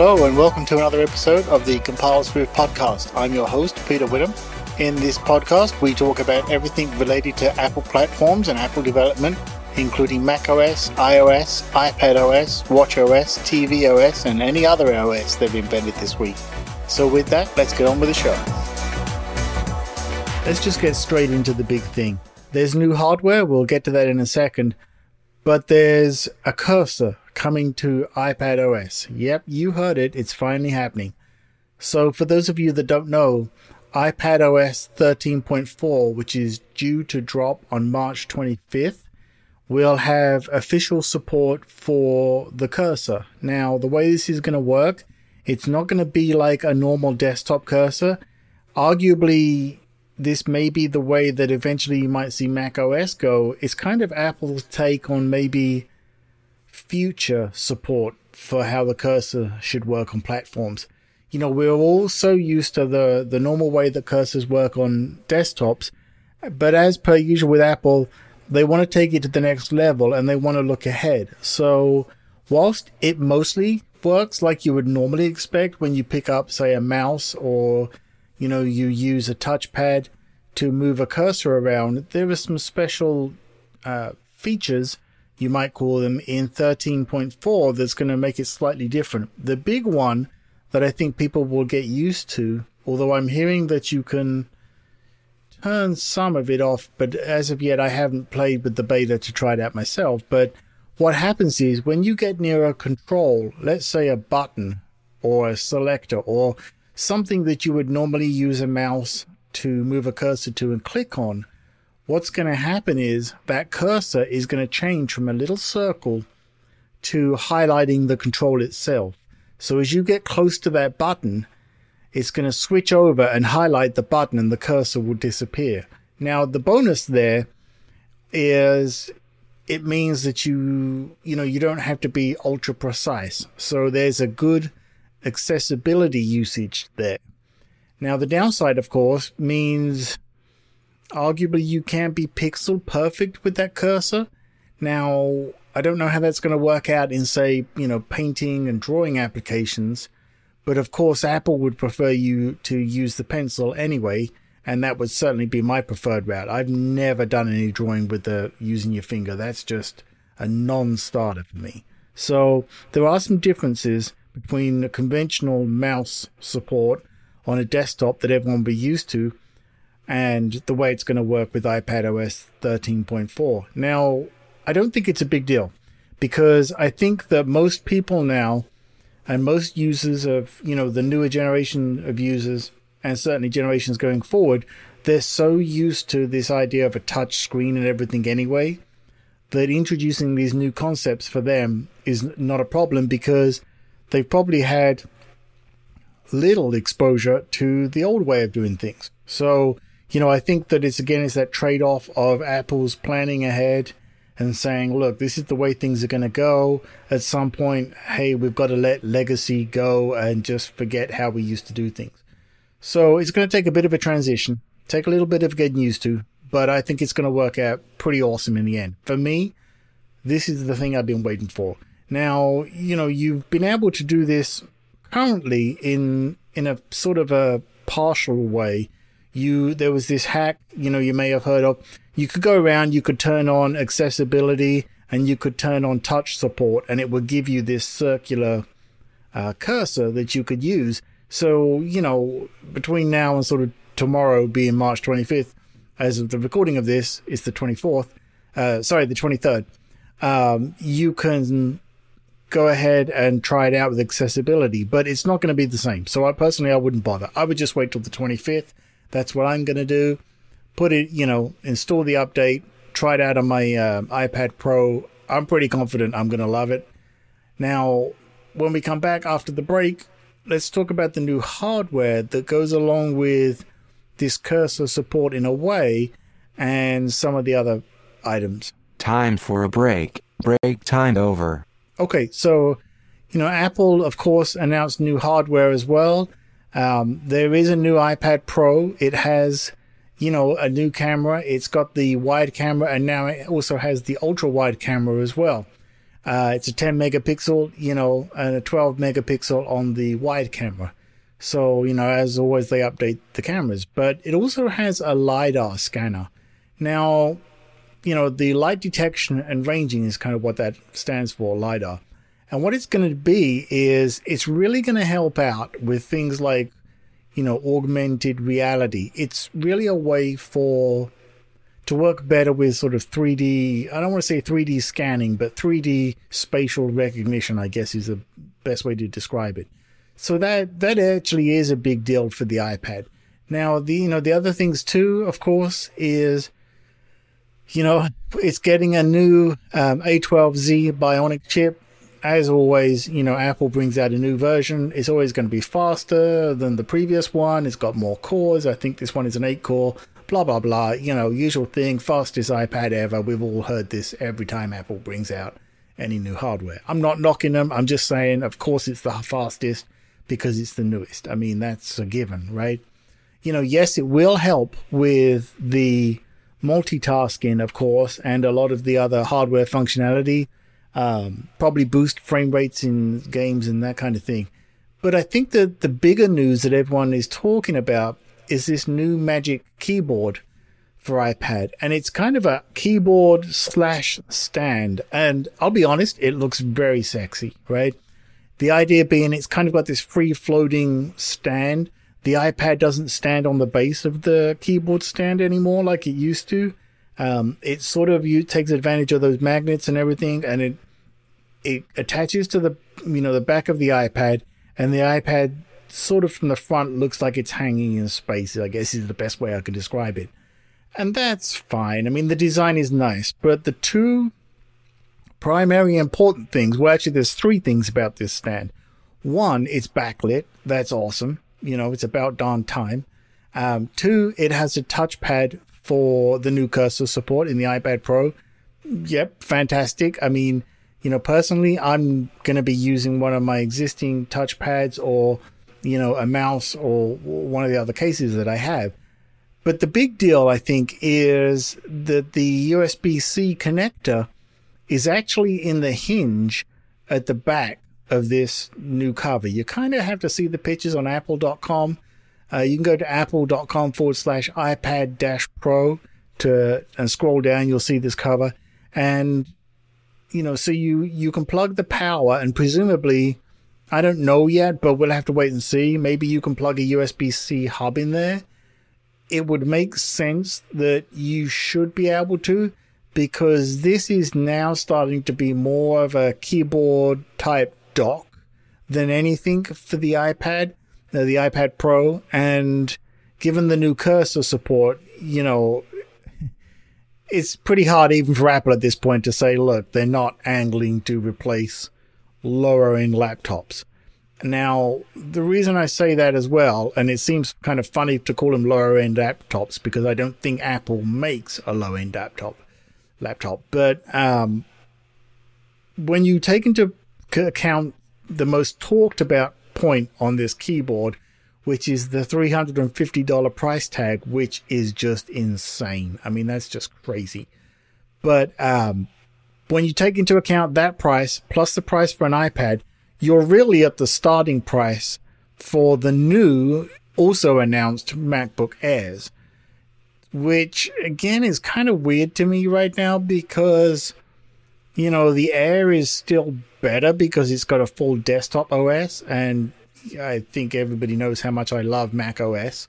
Hello, and welcome to another episode of the Compile Swift podcast. I'm your host, Peter Witham. In this podcast, we talk about everything related to Apple platforms and Apple development, including macOS, iOS, iPadOS, watchOS, tvOS, and any other OS they've invented this week. So, with that, let's get on with the show. Let's just get straight into the big thing. There's new hardware, we'll get to that in a second, but there's a cursor coming to iPad OS. Yep, you heard it, it's finally happening. So, for those of you that don't know, iPad OS 13.4, which is due to drop on March 25th, will have official support for the cursor. Now, the way this is going to work, it's not going to be like a normal desktop cursor. Arguably, this may be the way that eventually you might see Mac OS go. It's kind of Apple's take on maybe future support for how the cursor should work on platforms you know, we're all so used to the, the normal way that cursors work on desktops. But as per usual with Apple, they want to take it to the next level and they want to look ahead. So whilst it mostly works like you would normally expect when you pick up, say, a mouse or, you know, you use a touchpad to move a cursor around, there are some special uh, features, you might call them, in 13.4 that's going to make it slightly different. The big one that I think people will get used to. Although I'm hearing that you can turn some of it off, but as of yet, I haven't played with the beta to try it out myself. But what happens is when you get near a control, let's say a button or a selector or something that you would normally use a mouse to move a cursor to and click on, what's going to happen is that cursor is going to change from a little circle to highlighting the control itself. So as you get close to that button, it's going to switch over and highlight the button and the cursor will disappear. Now, the bonus there is it means that you, you know, you don't have to be ultra precise. So there's a good accessibility usage there. Now, the downside, of course, means arguably you can't be pixel perfect with that cursor. Now, I don't know how that's going to work out in, say, you know, painting and drawing applications. But of course, Apple would prefer you to use the pencil anyway, and that would certainly be my preferred route. I've never done any drawing with the using your finger. That's just a non-starter for me. So there are some differences between the conventional mouse support on a desktop that everyone will be used to and the way it's going to work with iPadOS 13.4. Now, I don't think it's a big deal because I think that most people now and most users of, you know, the newer generation of users and certainly generations going forward, they're so used to this idea of a touch screen and everything anyway that introducing these new concepts for them is not a problem because they've probably had little exposure to the old way of doing things. So, you know, I think that it's again, it's that trade off of Apple's planning ahead and saying, look, this is the way things are going to go. At some point, hey, we've got to let legacy go and just forget how we used to do things. So it's going to take a bit of a transition, take a little bit of getting used to, but I think it's going to work out pretty awesome in the end. For me, this is the thing I've been waiting for. Now, you know, you've been able to do this currently in in a sort of a partial way. You there was this hack, you know, you may have heard of you could go around, you could turn on accessibility and you could turn on touch support and it would give you this circular uh, cursor that you could use. So, you know, between now and sort of tomorrow being March 25th, as of the recording of this, it's the 24th, uh, sorry, the 23rd, um, you can go ahead and try it out with accessibility, but it's not going to be the same. So I personally, I wouldn't bother. I would just wait till the 25th. That's what I'm going to do put it, you know, install the update, try it out on my uh, iPad Pro. I'm pretty confident I'm going to love it. Now, when we come back after the break, let's talk about the new hardware that goes along with this cursor support in a way and some of the other items. Time for a break. Break time over. Okay, so, you know, Apple, of course, announced new hardware as well. Um, there is a new iPad Pro. It has you know, a new camera. It's got the wide camera and now it also has the ultra wide camera as well. Uh, it's a 10 megapixel, you know, and a 12 megapixel on the wide camera. So, you know, as always, they update the cameras, but it also has a LiDAR scanner. Now, you know, the light detection and ranging is kind of what that stands for, LiDAR. And what it's going to be is it's really going to help out with things like, you know, augmented reality. It's really a way for to work better with sort of 3D, I don't want to say 3D scanning, but 3D spatial recognition, I guess is the best way to describe it. So that that actually is a big deal for the iPad. Now, the you know the other things too, of course, is you know it's getting a new um, A12Z Bionic chip. As always, you know Apple brings out a new version. It's always going to be faster than the previous one. It's got more cores. I think this one is an eight core. Blah blah blah. You know, usual thing. Fastest iPad ever. We've all heard this every time Apple brings out any new hardware. I'm not knocking them. I'm just saying, of course, it's the fastest because it's the newest. I mean, that's a given, right? You know, yes, it will help with the multitasking, of course, and a lot of the other hardware functionality. Um, probably boost frame rates in games and that kind of thing. But I think that the bigger news that everyone is talking about is this new Magic keyboard for iPad. And it's kind of a keyboard slash stand. And I'll be honest, it looks very sexy, right? The idea being it's kind of got this free floating stand. The iPad doesn't stand on the base of the keyboard stand anymore like it used to. Um, it sort of you takes advantage of those magnets and everything, and it it attaches to the you know the back of the iPad, and the iPad sort of from the front looks like it's hanging in space. I guess is the best way I can describe it, and that's fine. I mean the design is nice, but the two primary important things. Well, actually, there's three things about this stand. One, it's backlit. That's awesome. You know, it's about darn time. Um, two, it has a touchpad for the new cursor support in the iPad Pro. Yep, fantastic. I mean, you know, personally, I'm going to be using one of my existing touchpads or, you know, a mouse or one of the other cases that I have. But the big deal, I think, is that the USB C connector is actually in the hinge at the back of this new cover. You kind of have to see the pictures on apple.com. Uh, you can go to apple.com forward slash iPad dash pro to and scroll down. You'll see this cover. And, you know, so you, you can plug the power and presumably, I don't know yet, but we'll have to wait and see. Maybe you can plug a USB C hub in there. It would make sense that you should be able to because this is now starting to be more of a keyboard type dock than anything for the iPad, the iPad Pro. And given the new cursor support, you know, it's pretty hard even for Apple at this point to say, look, they're not angling to replace lower end laptops. Now, the reason I say that as well, and it seems kind of funny to call them lower end laptops because I don't think Apple makes a low end laptop laptop. But um, when you take into account the most talked about point on this keyboard, which is the $350 price tag, which is just insane. I mean, that's just crazy. But um, when you take into account that price plus the price for an iPad, you're really at the starting price for the new, also announced MacBook Airs which again is kind of weird to me right now because you know the Air is still better because it's got a full desktop OS, and I think everybody knows how much I love Mac OS.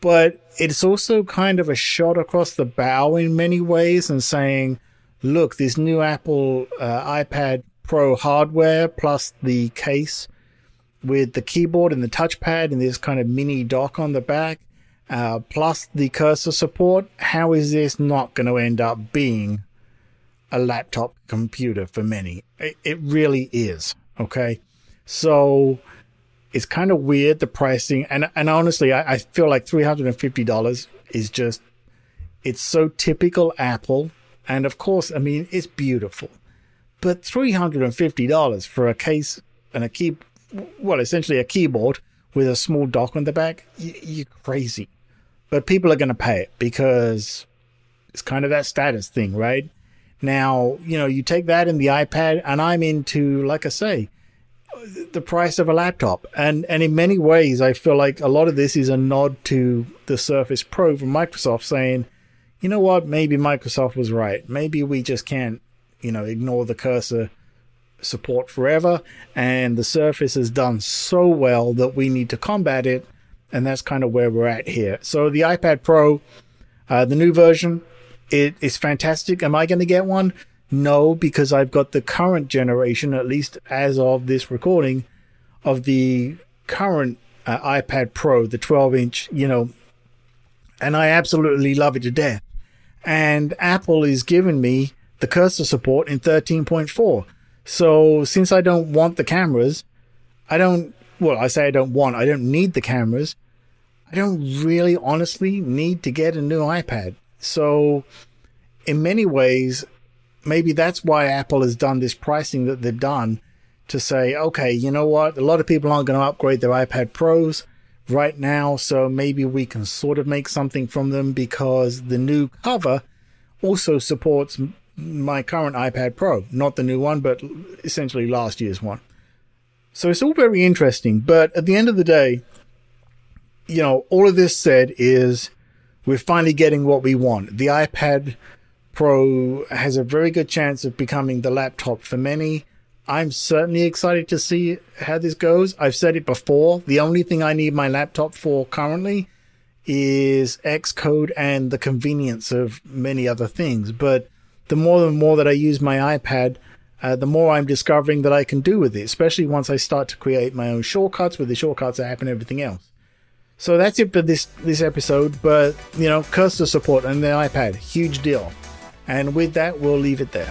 But it's also kind of a shot across the bow in many ways and saying, look, this new Apple uh, iPad Pro hardware plus the case with the keyboard and the touchpad and this kind of mini dock on the back uh, plus the cursor support, how is this not going to end up being a laptop computer for many? It, it really is. Okay. So it's kind of weird, the pricing. And, and honestly, I, I feel like $350 is just, it's so typical Apple. And of course, I mean, it's beautiful. But $350 for a case and a key, well, essentially a keyboard with a small dock on the back, you, you're crazy but people are going to pay it because it's kind of that status thing, right? Now, you know, you take that in the iPad, and I'm into, like I say, the price of a laptop. And and in many ways, I feel like a lot of this is a nod to the Surface Pro from Microsoft, saying, you know what, maybe Microsoft was right. Maybe we just can't, you know, ignore the cursor support forever. And the Surface has done so well that we need to combat it. And that's kind of where we're at here. So the iPad Pro, uh, the new version, it is fantastic. Am I going to get one? No, because I've got the current generation, at least as of this recording, of the current uh, iPad Pro, the 12 inch, you know, and I absolutely love it to death. And Apple is giving me the cursor support in 13.4. So since I don't want the cameras, I don't, well, I say I don't want, I don't need the cameras. I don't really honestly need to get a new iPad. So in many ways, maybe that's why Apple has done this pricing that they've done to say, okay, you know what? A lot of people aren't going to upgrade their iPad Pros right now, so maybe we can sort of make something from them because the new cover also supports my current iPad Pro, not the new one, but essentially last year's one. So it's all very interesting, but at the end of the day, you know, all of this said is we're finally getting what we want. The iPad Pro has a very good chance of becoming the laptop for many. I'm certainly excited to see how this goes. I've said it before. The only thing I need my laptop for currently is Xcode and the convenience of many other things. But the more and more that I use my iPad, uh, the more I'm discovering that I can do with it, especially once I start to create my own shortcuts with the shortcuts app and everything else. So that's it for this this episode. But you know, cursor support and the iPad, huge deal. And with that, we'll leave it there.